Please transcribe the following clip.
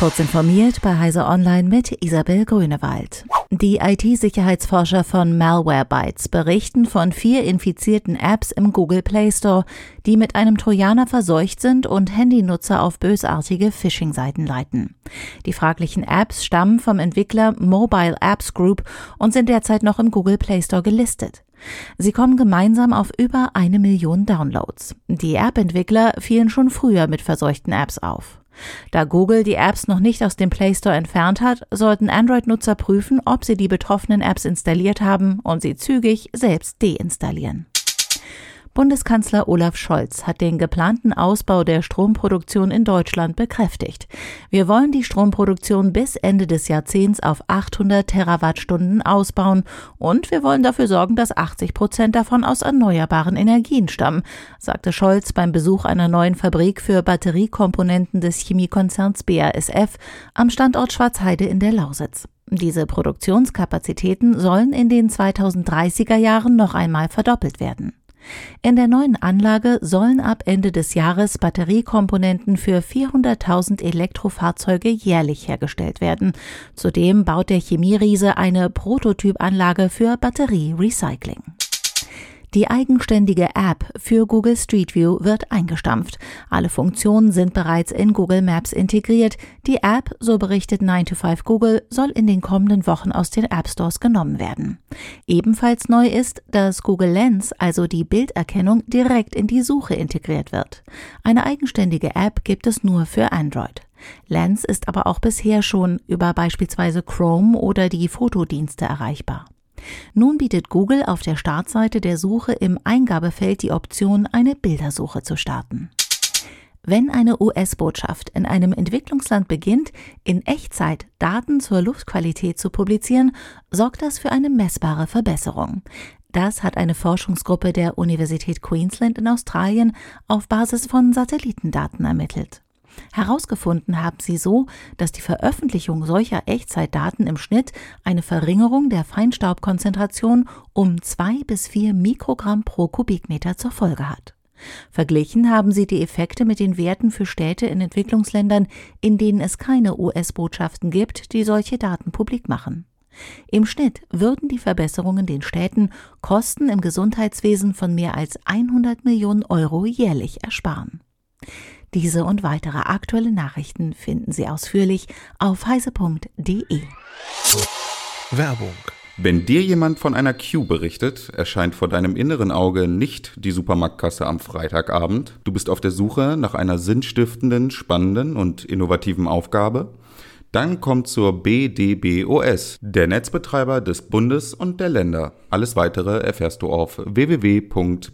Kurz informiert bei Heise Online mit Isabel Grünewald. Die IT-Sicherheitsforscher von Malwarebytes berichten von vier infizierten Apps im Google Play Store, die mit einem Trojaner verseucht sind und Handynutzer auf bösartige Phishing-Seiten leiten. Die fraglichen Apps stammen vom Entwickler Mobile Apps Group und sind derzeit noch im Google Play Store gelistet. Sie kommen gemeinsam auf über eine Million Downloads. Die App-Entwickler fielen schon früher mit verseuchten Apps auf. Da Google die Apps noch nicht aus dem Play Store entfernt hat, sollten Android-Nutzer prüfen, ob sie die betroffenen Apps installiert haben und sie zügig selbst deinstallieren. Bundeskanzler Olaf Scholz hat den geplanten Ausbau der Stromproduktion in Deutschland bekräftigt. Wir wollen die Stromproduktion bis Ende des Jahrzehnts auf 800 Terawattstunden ausbauen und wir wollen dafür sorgen, dass 80 Prozent davon aus erneuerbaren Energien stammen, sagte Scholz beim Besuch einer neuen Fabrik für Batteriekomponenten des Chemiekonzerns BASF am Standort Schwarzheide in der Lausitz. Diese Produktionskapazitäten sollen in den 2030er Jahren noch einmal verdoppelt werden. In der neuen Anlage sollen ab Ende des Jahres Batteriekomponenten für 400.000 Elektrofahrzeuge jährlich hergestellt werden. Zudem baut der Chemieriese eine Prototypanlage für Batterierecycling. Die eigenständige App für Google Street View wird eingestampft. Alle Funktionen sind bereits in Google Maps integriert. Die App, so berichtet 9 to 5 Google, soll in den kommenden Wochen aus den App Stores genommen werden. Ebenfalls neu ist, dass Google Lens, also die Bilderkennung, direkt in die Suche integriert wird. Eine eigenständige App gibt es nur für Android. Lens ist aber auch bisher schon über beispielsweise Chrome oder die Fotodienste erreichbar. Nun bietet Google auf der Startseite der Suche im Eingabefeld die Option, eine Bildersuche zu starten. Wenn eine US-Botschaft in einem Entwicklungsland beginnt, in Echtzeit Daten zur Luftqualität zu publizieren, sorgt das für eine messbare Verbesserung. Das hat eine Forschungsgruppe der Universität Queensland in Australien auf Basis von Satellitendaten ermittelt. Herausgefunden haben sie so, dass die Veröffentlichung solcher Echtzeitdaten im Schnitt eine Verringerung der Feinstaubkonzentration um zwei bis vier Mikrogramm pro Kubikmeter zur Folge hat. Verglichen haben sie die Effekte mit den Werten für Städte in Entwicklungsländern, in denen es keine US-Botschaften gibt, die solche Daten publik machen. Im Schnitt würden die Verbesserungen den Städten Kosten im Gesundheitswesen von mehr als 100 Millionen Euro jährlich ersparen. Diese und weitere aktuelle Nachrichten finden Sie ausführlich auf heise.de. Werbung wenn dir jemand von einer Queue berichtet, erscheint vor deinem inneren Auge nicht die Supermarktkasse am Freitagabend. Du bist auf der Suche nach einer sinnstiftenden, spannenden und innovativen Aufgabe. Dann kommt zur BDBOS, der Netzbetreiber des Bundes und der Länder. Alles weitere erfährst du auf www.bdbos.de.